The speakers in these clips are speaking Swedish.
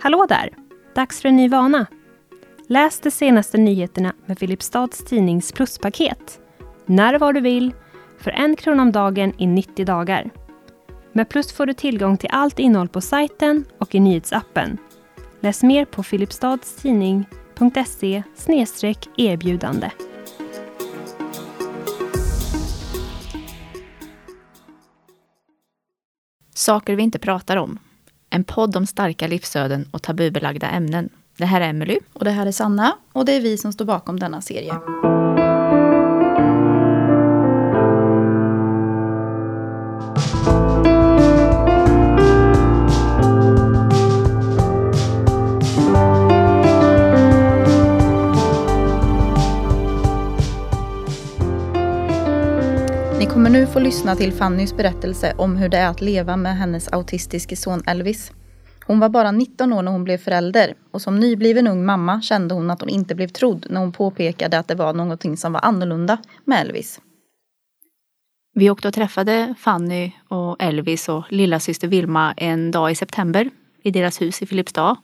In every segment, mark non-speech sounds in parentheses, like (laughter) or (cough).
Hallå där! Dags för en ny vana. Läs de senaste nyheterna med Filipstads Tidnings pluspaket. När och var du vill, för en krona om dagen i 90 dagar. Med Plus får du tillgång till allt innehåll på sajten och i nyhetsappen. Läs mer på filipstadstidning.se erbjudande. Saker vi inte pratar om. En podd om starka livsöden och tabubelagda ämnen. Det här är Emily. Och det här är Sanna. Och det är vi som står bakom denna serie. Få lyssna till Fannys berättelse om hur det är att leva med hennes autistiske son Elvis. Hon var bara 19 år när hon blev förälder och som nybliven ung mamma kände hon att hon inte blev trodd när hon påpekade att det var någonting som var annorlunda med Elvis. Vi åkte och träffade Fanny och Elvis och lilla syster Vilma en dag i september i deras hus i Filipstad.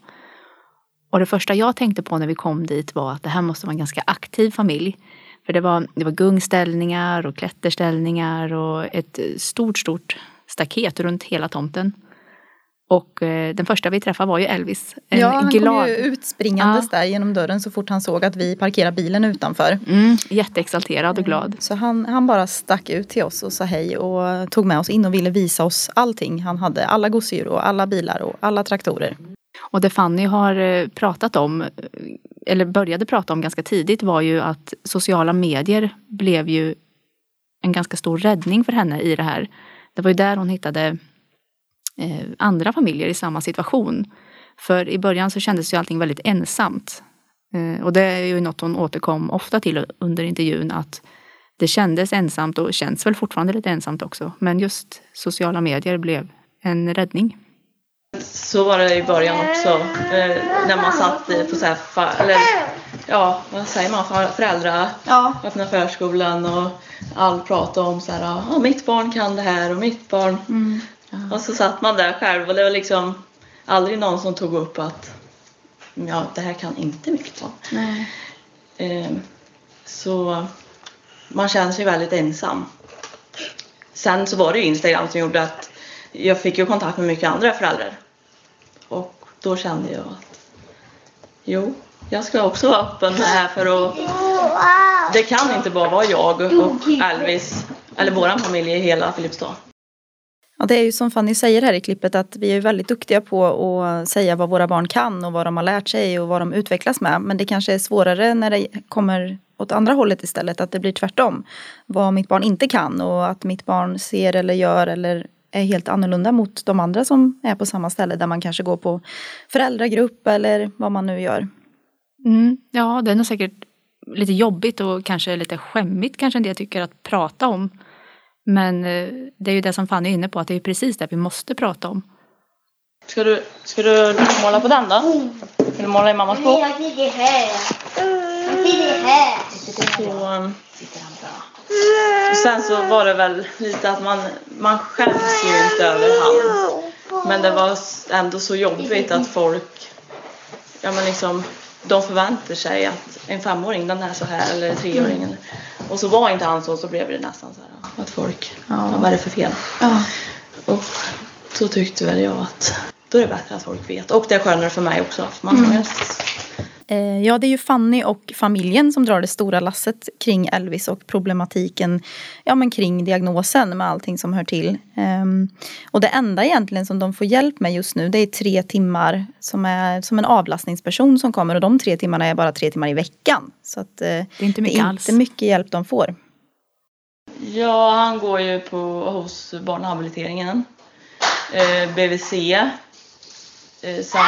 Och det första jag tänkte på när vi kom dit var att det här måste vara en ganska aktiv familj. För det var, det var gungställningar och klätterställningar och ett stort, stort staket runt hela tomten. Och eh, den första vi träffade var ju Elvis. En ja, han glad... kom ju utspringandes där genom dörren så fort han såg att vi parkerade bilen utanför. Mm, jätteexalterad och glad. Så han, han bara stack ut till oss och sa hej och tog med oss in och ville visa oss allting han hade. Alla gosedjur och alla bilar och alla traktorer. Och det Fanny har eh, pratat om, eh, eller började prata om ganska tidigt var ju att sociala medier blev ju en ganska stor räddning för henne i det här. Det var ju där hon hittade eh, andra familjer i samma situation. För i början så kändes ju allting väldigt ensamt. Och det är ju något hon återkom ofta till under intervjun att det kändes ensamt och känns väl fortfarande lite ensamt också. Men just sociala medier blev en räddning. Så var det i början också. Eh, när man satt på så här, eller, ja, vad säger man, föräldrar, ja. öppna förskolan och allt pratade om så här, ja, mitt barn kan det här och mitt barn. Mm. Ja. Och så satt man där själv och det var liksom aldrig någon som tog upp att ja, det här kan inte mitt barn. Nej. Eh, så man känner sig väldigt ensam. Sen så var det ju Instagram som gjorde att jag fick ju kontakt med mycket andra föräldrar då kände jag att jo, jag ska också vara öppen med det här för att det kan inte bara vara jag och Elvis eller våran familj i hela Filipstad. Ja, det är ju som Fanny säger här i klippet att vi är väldigt duktiga på att säga vad våra barn kan och vad de har lärt sig och vad de utvecklas med. Men det kanske är svårare när det kommer åt andra hållet istället, att det blir tvärtom. Vad mitt barn inte kan och att mitt barn ser eller gör eller är helt annorlunda mot de andra som är på samma ställe där man kanske går på föräldragrupp eller vad man nu gör. Mm, ja, det är nog säkert lite jobbigt och kanske lite skämmigt kanske en del tycker att prata om. Men eh, det är ju det som Fanny är inne på, att det är precis det vi måste prata om. Ska du, ska du måla på den då? Vill du måla i mammas bok? Jag sitter här. Jag sitter här. Så, sen så var det väl lite att man, man skäms ju inte över han. Men det var ändå så jobbigt att folk, ja men liksom, de förväntar sig att en femåring den är så här eller treåringen. Och så var inte han så, så blev det nästan så här att folk, ja. vad är det för fel? Ja. Och så tyckte väl jag att då är det bättre att folk vet. Och det är skönare för mig också. För man mm. Eh, ja, det är ju Fanny och familjen som drar det stora lasset kring Elvis och problematiken ja, men kring diagnosen med allting som hör till. Um, och det enda egentligen som de får hjälp med just nu det är tre timmar som är som en avlastningsperson som kommer och de tre timmarna är bara tre timmar i veckan. Så att, uh, det är inte mycket, det är inte mycket hjälp de får. Ja, han går ju på, hos barnhabiliteringen, eh, BVC. Eh, sen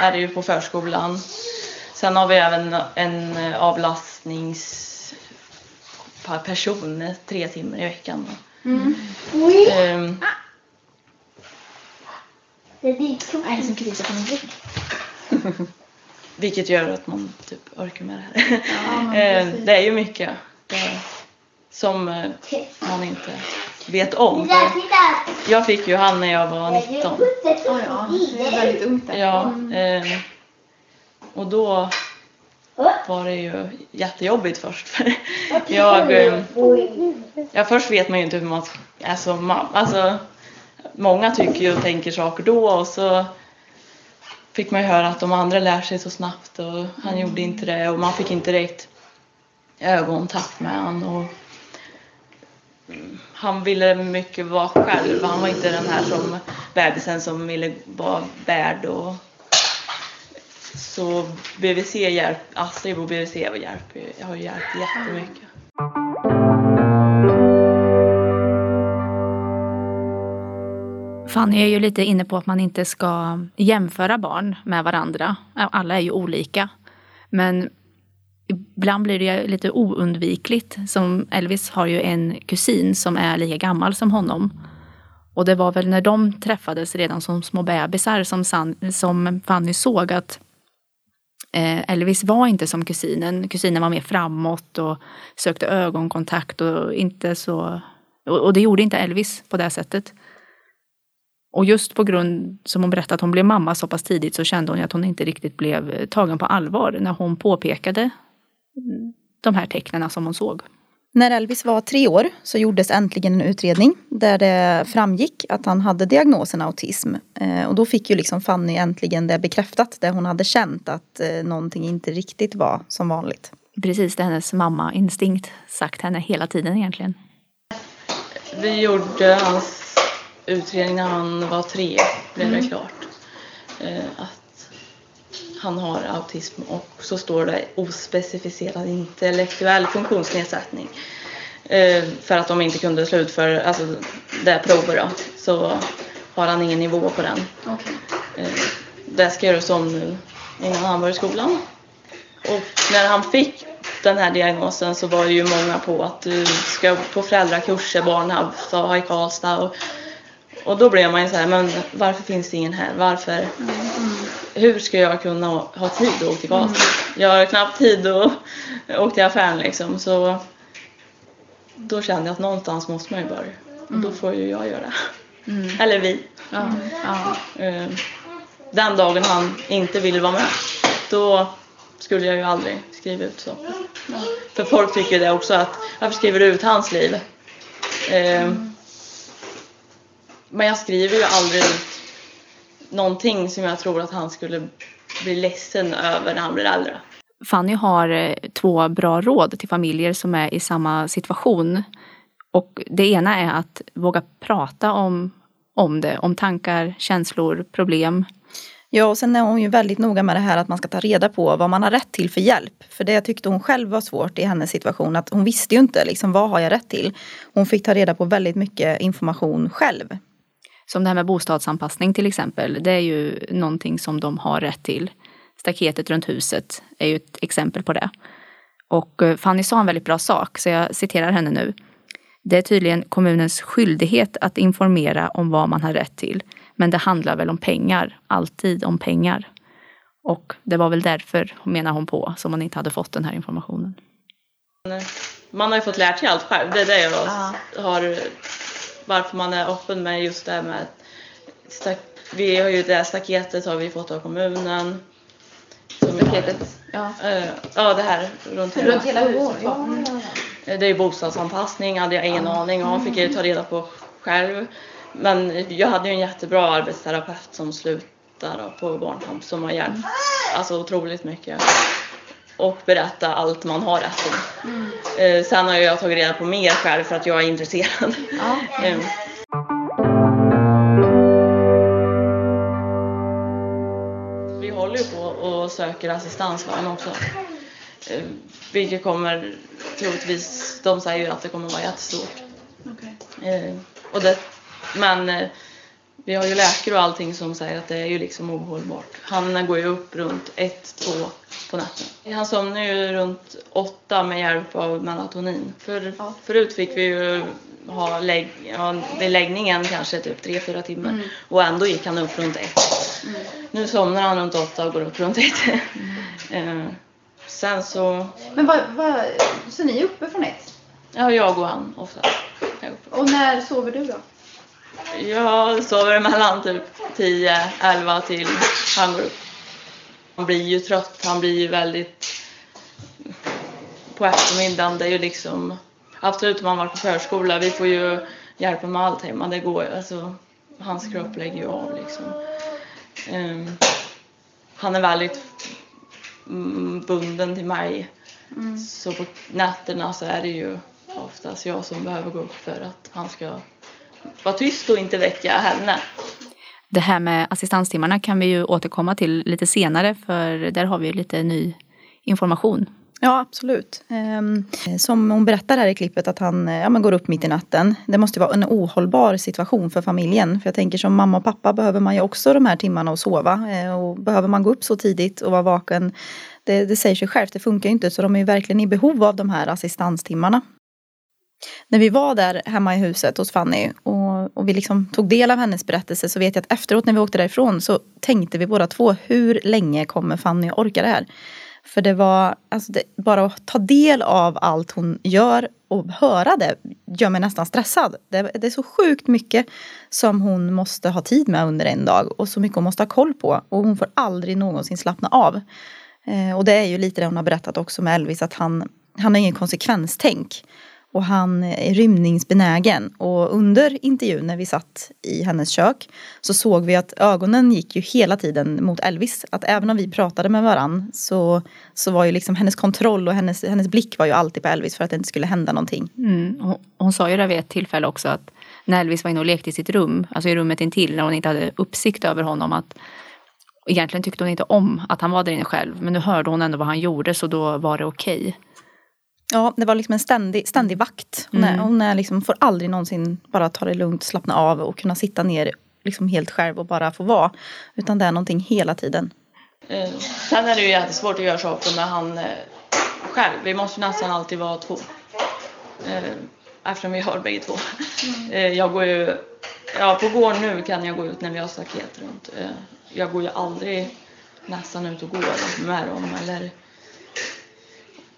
är det ju på förskolan Sen har vi även en avlastningsperson tre timmar i veckan. Mm. Um, det är det som krisar på min rygg? (laughs) Vilket gör att man typ orkar med det här. Ja, ehm, det är ju mycket det, som eh, man inte vet om. Jag fick ju han när jag var 19. Oh ja, det är väldigt ungt eh, och då var det ju jättejobbigt först. För (laughs) jag, eh, ja, först vet man ju inte hur man som mamma. Alltså, många tycker ju och tänker saker då och så fick man ju höra att de andra lär sig så snabbt och han gjorde inte det och man fick inte direkt ögonkontakt med honom. Och mm, han ville mycket vara själv. Han var inte den här som bebisen som ville vara värd och så BVC hjälp, Astrid och BVC har hjälpt, har hjälpt jättemycket. Fanny är ju lite inne på att man inte ska jämföra barn med varandra. Alla är ju olika. Men ibland blir det lite oundvikligt. Som Elvis har ju en kusin som är lika gammal som honom. Och det var väl när de träffades redan som små bebisar som, San, som Fanny såg att Eh, Elvis var inte som kusinen. Kusinen var mer framåt och sökte ögonkontakt och inte så... Och det gjorde inte Elvis på det sättet. Och just på grund, som hon berättade, att hon blev mamma så pass tidigt så kände hon att hon inte riktigt blev eh, tagen på allvar när hon påpekade de här tecknen som hon såg. När Elvis var tre år så gjordes äntligen en utredning där det framgick att han hade diagnosen autism. Eh, och då fick ju liksom Fanny äntligen det bekräftat, det hon hade känt att eh, någonting inte riktigt var som vanligt. Precis det hennes mamma instinkt sagt henne hela tiden egentligen. Vi gjorde hans utredning när han var tre, blev det mm. klart. Eh, att han har autism och så står det ospecificerad intellektuell funktionsnedsättning. Eh, för att de inte kunde slutföra alltså, det provet då, så har han ingen nivå på den. Okay. Eh, det ska göras om nu innan han börjar skolan. Och när han fick den här diagnosen så var det ju många på att du ska på föräldrakurser, Barnhub, i Karlstad och och då blev man ju så här, men varför finns det ingen här? Varför? Mm. Hur ska jag kunna ha tid att åka till Karlstad? Mm. Jag har knappt tid att åka till affären liksom. Så då kände jag att någonstans måste man ju börja. Och då mm. får ju jag göra mm. Eller vi. Ja. Ja. Eh, den dagen han inte ville vara med, då skulle jag ju aldrig skriva ut saker. Ja. För folk tycker det också att, varför skriver du ut hans liv? Mm. Men jag skriver ju aldrig någonting som jag tror att han skulle bli ledsen över när han blir äldre. Fanny har eh, två bra råd till familjer som är i samma situation. Och det ena är att våga prata om, om det, om tankar, känslor, problem. Ja, och sen är hon ju väldigt noga med det här att man ska ta reda på vad man har rätt till för hjälp. För det tyckte hon själv var svårt i hennes situation, att hon visste ju inte liksom vad har jag rätt till. Hon fick ta reda på väldigt mycket information själv. Som det här med bostadsanpassning till exempel. Det är ju någonting som de har rätt till. Staketet runt huset är ju ett exempel på det. Och eh, Fanny sa en väldigt bra sak, så jag citerar henne nu. Det är tydligen kommunens skyldighet att informera om vad man har rätt till. Men det handlar väl om pengar, alltid om pengar. Och det var väl därför, menar hon på, som man inte hade fått den här informationen. Man har ju fått lära sig allt själv. Det är det jag har varför man är öppen med just det här med vi har ju det här staketet har vi fått av kommunen. Staketet? Ja. Uh, ja, det här runt hela, runt hela huset. Ja. Mm. Det är ju bostadsanpassning, hade jag ingen ja. aning om, fick jag ta reda på själv. Men jag hade ju en jättebra arbetsterapeut som slutade på Barnhem som har hjälpt alltså otroligt mycket och berätta allt man har rätt till. Mm. Eh, sen har jag tagit reda på mer själv för att jag är intresserad. Ja. Mm. (laughs) Vi håller ju på och söker assistanslön också. Eh, vilket kommer troligtvis, de säger ju att det kommer vara jättestort. Okay. Och det, men vi har ju läkare och allting som säger att det är ju liksom ohållbart. Han går ju upp runt ett, två på natten. Han somnar ju runt åtta med hjälp av melatonin. För, ja. Förut fick vi ju ha lägg, ja, läggningen kanske typ tre, fyra timmar mm. och ändå gick han upp runt ett. Mm. Nu somnar han runt åtta och går upp runt ett. Mm. (laughs) eh, sen så... Men vad, vad, så ni är uppe från ett? Ja, jag och han ofta. Och när sover du då? Jag sover mellan typ 10, 11 till han går upp. Han blir ju trött, han blir ju väldigt på eftermiddagen. Det är ju liksom absolut om man varit på förskola, vi får ju hjälpa med allt hemma. Det går ju, alltså hans kropp lägger ju av liksom. Um, han är väldigt mm, bunden till mig. Mm. Så på nätterna så är det ju oftast jag som behöver gå upp för att han ska vara tyst och inte väcka henne. Det här med assistanstimmarna kan vi ju återkomma till lite senare för där har vi lite ny information. Ja, absolut. Ehm, som hon berättar här i klippet att han ja, men går upp mitt i natten. Det måste vara en ohållbar situation för familjen. För jag tänker som mamma och pappa behöver man ju också de här timmarna att sova. Eh, och behöver man gå upp så tidigt och vara vaken, det, det säger sig självt, det funkar ju inte. Så de är ju verkligen i behov av de här assistanstimmarna. När vi var där hemma i huset hos Fanny och, och vi liksom tog del av hennes berättelse så vet jag att efteråt när vi åkte därifrån så tänkte vi båda två hur länge kommer Fanny orka det här? För det var, alltså det, bara att ta del av allt hon gör och höra det gör mig nästan stressad. Det, det, är så sjukt mycket som hon måste ha tid med under en dag och så mycket hon måste ha koll på och hon får aldrig någonsin slappna av. Eh, och det är ju lite det hon har berättat också med Elvis att han, han har ingen konsekvenstänk. Och han är rymningsbenägen. Och under intervjun när vi satt i hennes kök så såg vi att ögonen gick ju hela tiden mot Elvis. Att även om vi pratade med varann så, så var ju liksom hennes kontroll och hennes, hennes blick var ju alltid på Elvis för att det inte skulle hända någonting. Mm. Hon, hon sa ju det vid ett tillfälle också att när Elvis var inne och lekte i sitt rum, alltså i rummet intill, när hon inte hade uppsikt över honom att Egentligen tyckte hon inte om att han var där inne själv men nu hörde hon ändå vad han gjorde så då var det okej. Okay. Ja, det var liksom en ständig, ständig vakt. Hon, är, mm. hon är liksom, får aldrig någonsin bara ta det lugnt, slappna av och kunna sitta ner liksom helt själv och bara få vara. Utan det är någonting hela tiden. Eh, sen är det ju jättesvårt att göra saker med han eh, själv. Vi måste nästan alltid vara två. Eh, eftersom vi har bägge två. Mm. Eh, jag går ju, ja på gården nu kan jag gå ut när vi har staket runt. Eh, jag går ju aldrig nästan ut och går med dem eller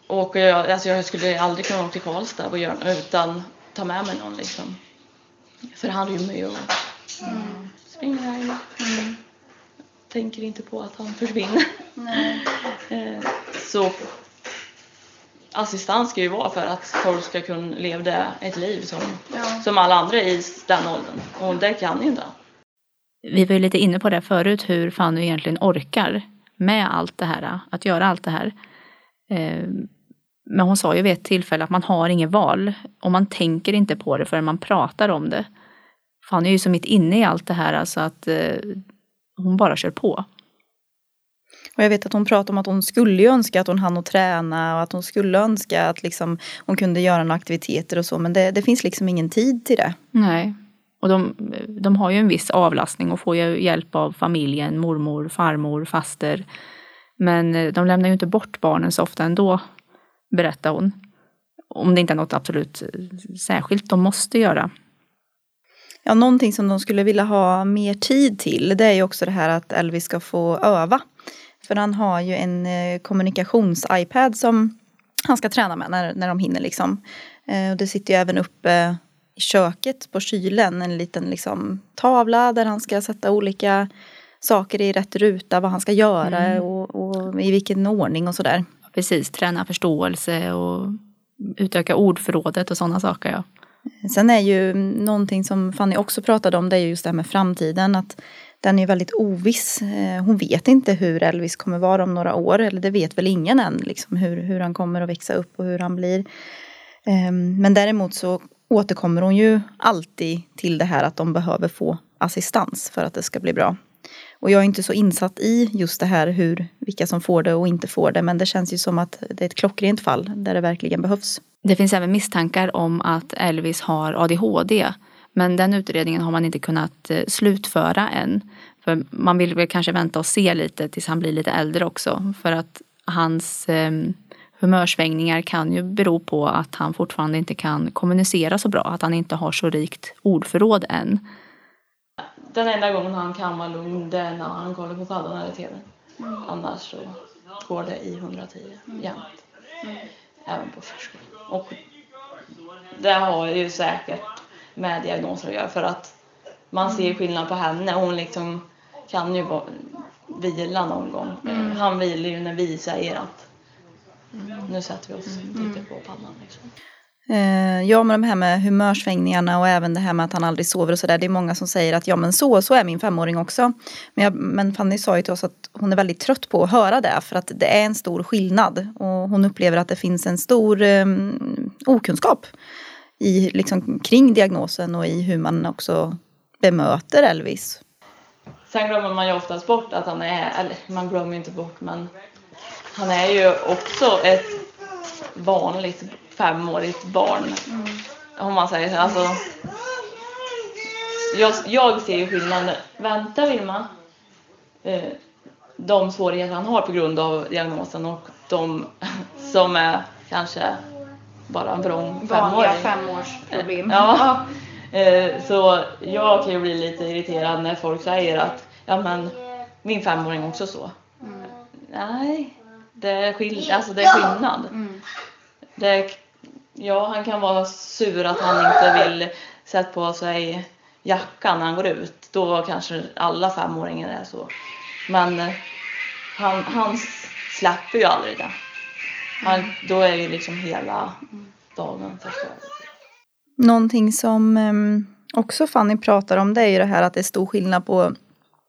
och jag, alltså jag skulle aldrig kunna åka till Karlstad och göra utan ta med mig någon liksom. För han rymmer ju och mm. springer här. Mm. Tänker inte på att han försvinner. (laughs) Eh, så assistans ska ju vara för att folk ska kunna leva ett liv som, ja. som alla andra i den åldern. Och det kan ju inte Vi var ju lite inne på det förut hur Fanny egentligen orkar med allt det här, att göra allt det här. Men hon sa ju vid ett tillfälle att man har inget val och man tänker inte på det förrän man pratar om det. Fanny är ju så mitt inne i allt det här alltså att eh, hon bara kör på. Och jag vet att hon pratade om att hon skulle önska att hon hann att träna och att hon skulle önska att liksom hon kunde göra några aktiviteter och så men det, det finns liksom ingen tid till det. Nej. Och de, de har ju en viss avlastning och får ju hjälp av familjen, mormor, farmor, faster. Men eh, de lämnar ju inte bort barnen så ofta ändå berättar hon. Om det inte är något absolut särskilt de måste göra. Ja, någonting som de skulle vilja ha mer tid till det är ju också det här att Elvis ska få öva. För han har ju en eh, kommunikations-iPad som han ska träna med när, när de hinner liksom. Eh, och det sitter ju även uppe i köket på kylen en liten liksom, tavla där han ska sätta olika saker i rätt ruta, vad han ska göra mm. och, och, i vilken ordning och sådär. Precis, träna förståelse och utöka ordförrådet och sådana saker. Ja. Sen är ju någonting som Fanny också pratade om, det är just det här med framtiden. Att den är väldigt oviss. Eh, hon vet inte hur Elvis kommer vara om några år, eller det vet väl ingen än, liksom, hur, hur han kommer att växa upp och hur han blir. Ehm, men däremot så återkommer hon ju alltid till det här att de behöver få assistans för att det ska bli bra. Och jag är inte så insatt i just det här hur, vilka som får det och inte får det. Men det känns ju som att det är ett klockrent fall där det verkligen behövs. Det finns även misstankar om att Elvis har ADHD. Men den utredningen har man inte kunnat eh, slutföra än. För man vill väl kanske vänta och se lite tills han blir lite äldre också. För att hans eh, humörsvängningar kan ju bero på att han fortfarande inte kan kommunicera så bra. Att han inte har så rikt ordförråd än den enda gången han kan vara lugn det är när han kollar på paddan eller tvn. Mm. Annars så går det i 110 mm. jämt. Mm. Även på förskolan. Och det har ju säkert med diagnoser att göra för att man ser skillnad på henne. Hon liksom kan ju vara, vila någon gång. Mm. Han vilar ju när vi säger att nu sätter vi oss lite på pannan. Liksom. Eh, ja, men det här med humörsvängningarna och även det här med att han aldrig sover och sådär. Det är många som säger att ja, men så, så är min femåring också. Men, jag, men Fanny sa ju till oss att hon är väldigt trött på att höra det för att det är en stor skillnad. Och hon upplever att det finns en stor um, okunskap i, liksom, kring diagnosen och i hur man också bemöter Elvis. Sen glömmer man ju oftast bort att han är, eller man glömmer ju inte bort men han är ju också ett vanligt femårigt barn. Om man säger så. Alltså, jag, jag ser ju skillnaden. Vänta Vilma. Eh, de svårigheter han har på grund av diagnosen och de som är kanske bara en vrång Vanliga femårsproblem. Ja. Eh, Så jag kan ju bli lite irriterad när folk säger att ja men min femåring också så. Nej, det är, skill- alltså, det är skillnad. Det är, ja, han kan vara sur att han inte vill sätta på sig jackan när han går ut. Då kanske alla femåringar är så. Men eh, han, han släpper ju aldrig det. Han, då är ju liksom hela dagen förstörd. Någonting som ehm, också Fanny pratar om det är ju det här att det är stor skillnad på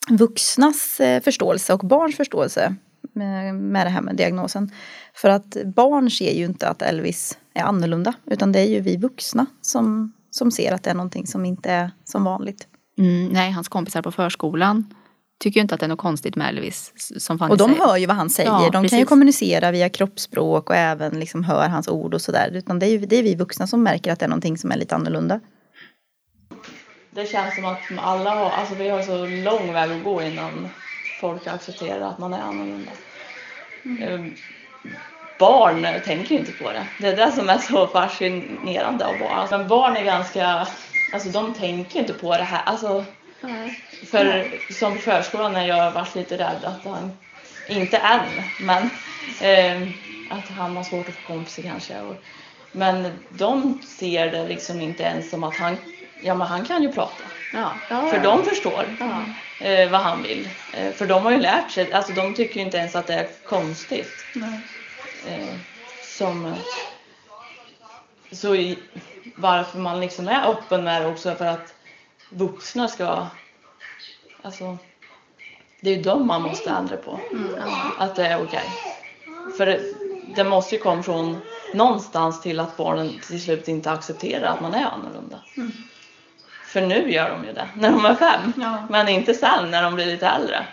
vuxnas eh, förståelse och barns förståelse med, med det här med diagnosen. För att barn ser ju inte att Elvis är annorlunda utan det är ju vi vuxna som, som ser att det är någonting som inte är som vanligt. Mm, nej, hans kompisar på förskolan tycker ju inte att det är något konstigt med Elvis. Som Fanny Och de säger. hör ju vad han säger. Ja, de kan ju precis. kommunicera via kroppsspråk och även liksom hör hans ord och sådär. Utan det är ju det är vi vuxna som märker att det är någonting som är lite annorlunda. Det känns som att alla har, alltså vi har så lång väg att gå innan folk accepterar att man är annorlunda. Eh, Barn tänker inte på det. Det är det som är så fascinerande av barn. Men barn är ganska, alltså de tänker inte på det här. Alltså, för som på förskolan när jag varit lite rädd att han, inte än, men eh, att han har svårt att få kompisar kanske. Och, men de ser det liksom inte ens som att han, ja men han kan ju prata. Ja. För de förstår eh, vad han vill. Eh, för de har ju lärt sig, alltså de tycker inte ens att det är konstigt. Eh, som, eh, så i, varför man liksom är öppen med det också för att vuxna ska, alltså det är ju dem man måste ändra på. Att det är okej. För det, det måste ju komma från någonstans till att barnen till slut inte accepterar att man är annorlunda. För nu gör de ju det, när de är fem. Men inte sen när de blir lite äldre.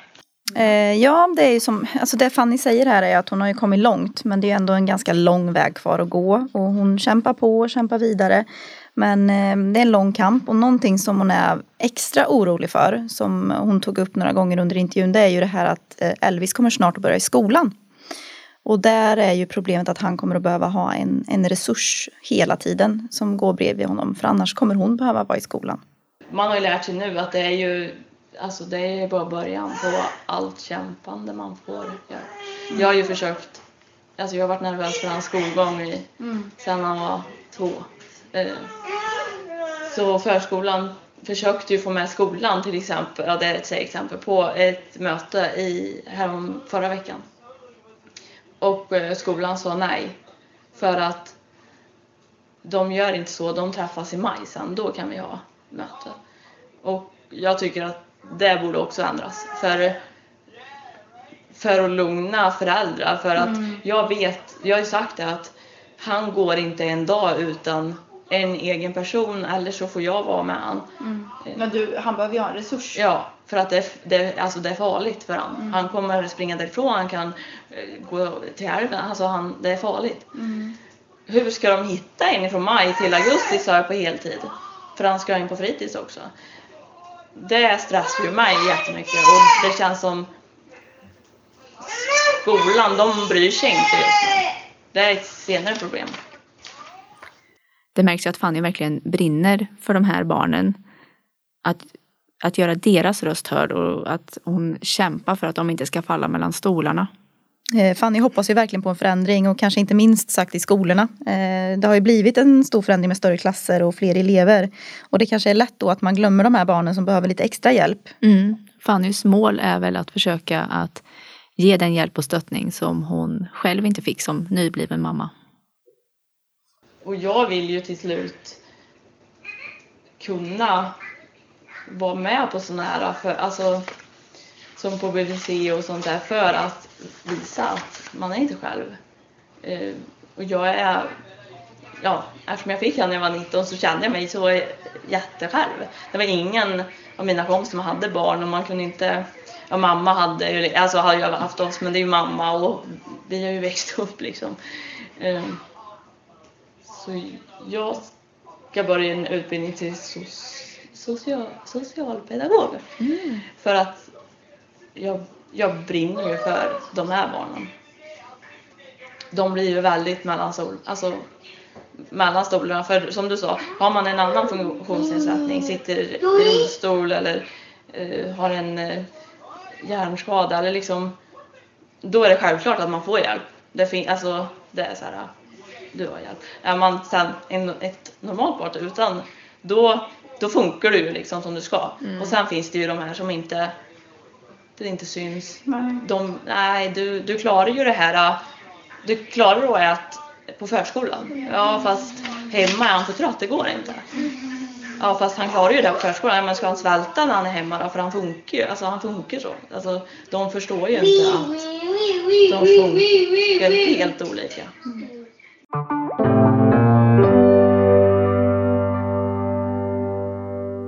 Eh, ja, det är ju som, alltså det Fanny säger här är att hon har ju kommit långt men det är ändå en ganska lång väg kvar att gå och hon kämpar på och kämpar vidare. Men eh, det är en lång kamp och någonting som hon är extra orolig för som hon tog upp några gånger under intervjun det är ju det här att eh, Elvis kommer snart att börja i skolan. Och där är ju problemet att han kommer att behöva ha en, en resurs hela tiden som går bredvid honom för annars kommer hon behöva vara i skolan. Man har ju lärt sig nu att det är ju Alltså det är bara början på allt kämpande man får göra. Jag har ju försökt, alltså jag har varit nervös för hans skolgång i, sen han var två. Eh, Så förskolan försökte ju få med skolan till exempel, ja det är ett exempel, på ett möte i, härom förra veckan. Och eh, skolan sa nej. För att de gör inte så, de träffas i maj sen, då kan vi ha möte. Och jag tycker att det borde också ändras. För, för att lugna föräldrar. För att jag vet, jag har ju sagt det att han går inte en dag utan en egen person eller så får jag vara med han. Men du, han behöver ju ha en resurs. Ja, för att det, det, alltså det är farligt för han. Han kommer springa därifrån, han kan eh, gå till älven. Alltså han, det är farligt. Hur ska de hitta en från maj till augusti så här på heltid? För han ska in på fritids också. Det stressar ju mig jättemycket och det känns som skolan, de bryr sig inte just nu. Det är ett senare problem. Det märks ju att Fanny verkligen brinner för de här barnen. Att, att göra deras röst hörd och att hon kämpar för att de inte ska falla mellan stolarna. Eh, Fanny hoppas ju verkligen på en förändring och kanske inte minst sagt i skolorna. Eh, det har ju blivit en stor förändring med större klasser och fler elever. Och det kanske är lätt då att man glömmer de här barnen som behöver lite extra hjälp. Mm. Fannys mål är väl att försöka att ge den hjälp och stöttning som hon själv inte fick som nybliven mamma. Och jag vill ju till slut kunna vara med på sådana här, för, alltså som på BVC och sånt där för att visa att man är inte själv. Eh, och jag är, ja, eftersom jag fick henne när jag var 19 så kände jag mig så jättesjälv. Det var ingen av mina kompisar som hade barn och man kunde inte, ja mamma hade ju, alltså har ju haft oss men det är ju mamma och vi har ju växt (laughs) upp liksom. Eh, så jag ska börja en utbildning till social, socialpedagog. Mm. För att jag, jag brinner ju för de här barnen. De blir ju väldigt mellan, sol, alltså, mellan stolarna. För som du sa, har man en annan funktionsnedsättning, sitter i rullstol eller uh, har en uh, hjärnskada eller liksom, då är det självklart att man får hjälp. Det, fin- alltså, det är så här, du har hjälp. Är man sen en, ett normalt barn utan, då, då funkar du ju liksom som du ska. Mm. Och sen finns det ju de här som inte det inte syns. Nej. De, nej, du, du klarar ju det här. Du klarar att äta på förskolan. Ja, fast hemma är han för trött, det går inte. Ja, fast han klarar ju det på förskolan. Men ska han svälta när han är hemma då? För han funkar ju. Alltså han funkar så. Alltså, de förstår ju inte att de funkar helt olika.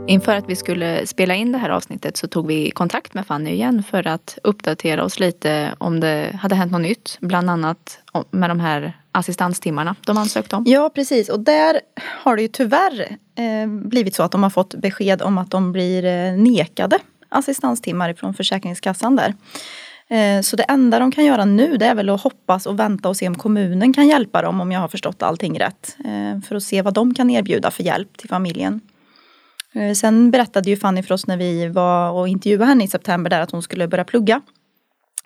Inför att vi skulle spela in det här avsnittet så tog vi kontakt med Fanny igen för att uppdatera oss lite om det hade hänt något nytt. Bland annat med de här assistanstimmarna de ansökt om. Ja precis och där har det ju tyvärr eh, blivit så att de har fått besked om att de blir eh, nekade assistanstimmar från Försäkringskassan där. Eh, så det enda de kan göra nu det är väl att hoppas och vänta och se om kommunen kan hjälpa dem om jag har förstått allting rätt. Eh, för att se vad de kan erbjuda för hjälp till familjen. Eh, sen berättade ju Fanny för oss när vi var och intervjuade henne i september där att hon skulle börja plugga.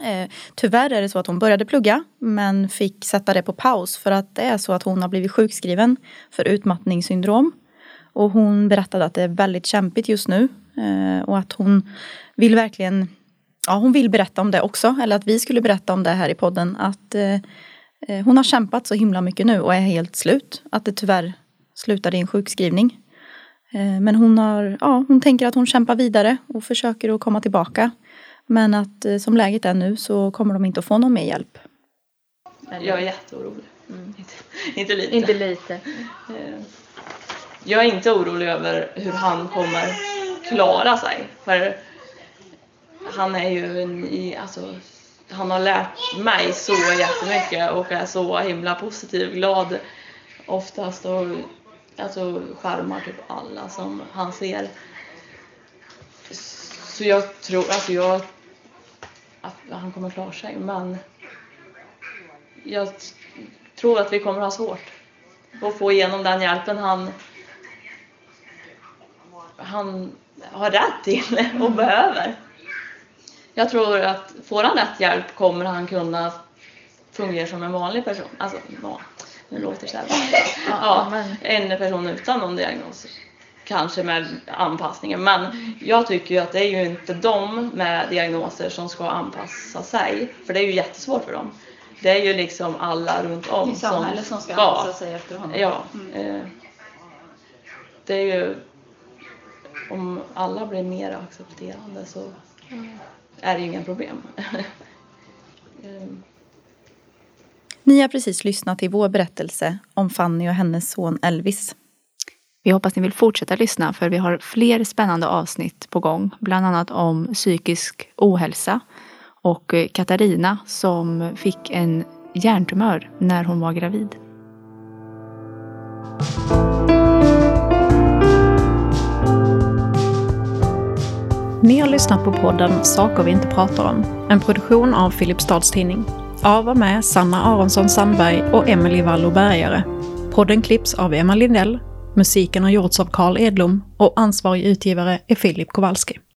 Eh, tyvärr är det så att hon började plugga men fick sätta det på paus för att det är så att hon har blivit sjukskriven för utmattningssyndrom. Och hon berättade att det är väldigt kämpigt just nu eh, och att hon vill verkligen, ja hon vill berätta om det också, eller att vi skulle berätta om det här i podden. Att hon har kämpat så himla mycket nu och är helt slut. Att det tyvärr slutade i en sjukskrivning. Eh, men hon, har, ja, hon tänker att hon kämpar vidare och försöker att komma tillbaka. Men att eh, som läget är nu så kommer de inte att få någon mer hjälp. Jag är jätteorolig. Mm. (laughs) inte lite. Inte lite. Eh, jag är inte orolig över hur han kommer klara sig. För han är ju en, alltså, han har lärt mig så jättemycket och är så himla positiv, glad oftast och alltså skärmar typ alla som han ser. Så jag tror, alltså jag, att han kommer klara sig men jag tror att vi kommer ha svårt att få igenom den hjälpen han han har rätt till (laughs) och behöver. Jag tror att får han rätt hjälp kommer han kunna fungera som en vanlig person. Alltså, nu låter det så. Ja, men en person utan någon diagnos. Kanske med anpassningen. Men jag tycker ju att det är ju inte de med diagnoser som ska anpassa sig. För det är ju jättesvårt för dem. Det är ju liksom alla runt om som, som ska anpassa sig efter honom. Ja. Mm. Eh, det är ju om alla blir mer accepterande så är det ju inga problem. (laughs) Eh, ni har precis lyssnat till vår berättelse om Fanny och hennes son Elvis. Vi hoppas ni vill fortsätta lyssna för vi har fler spännande avsnitt på gång. Bland annat om psykisk ohälsa och Katarina som fick en hjärntumör när hon var gravid. Ni har lyssnat på podden Saker vi inte pratar om. En produktion av Filipstads Tidning. Av och med Sanna Aronsson Sandberg och Emelie Wallo Bergare. Podden klipps av Emma Lindell. Musiken har gjorts av Carl Edlom och ansvarig utgivare är Filip Kowalski.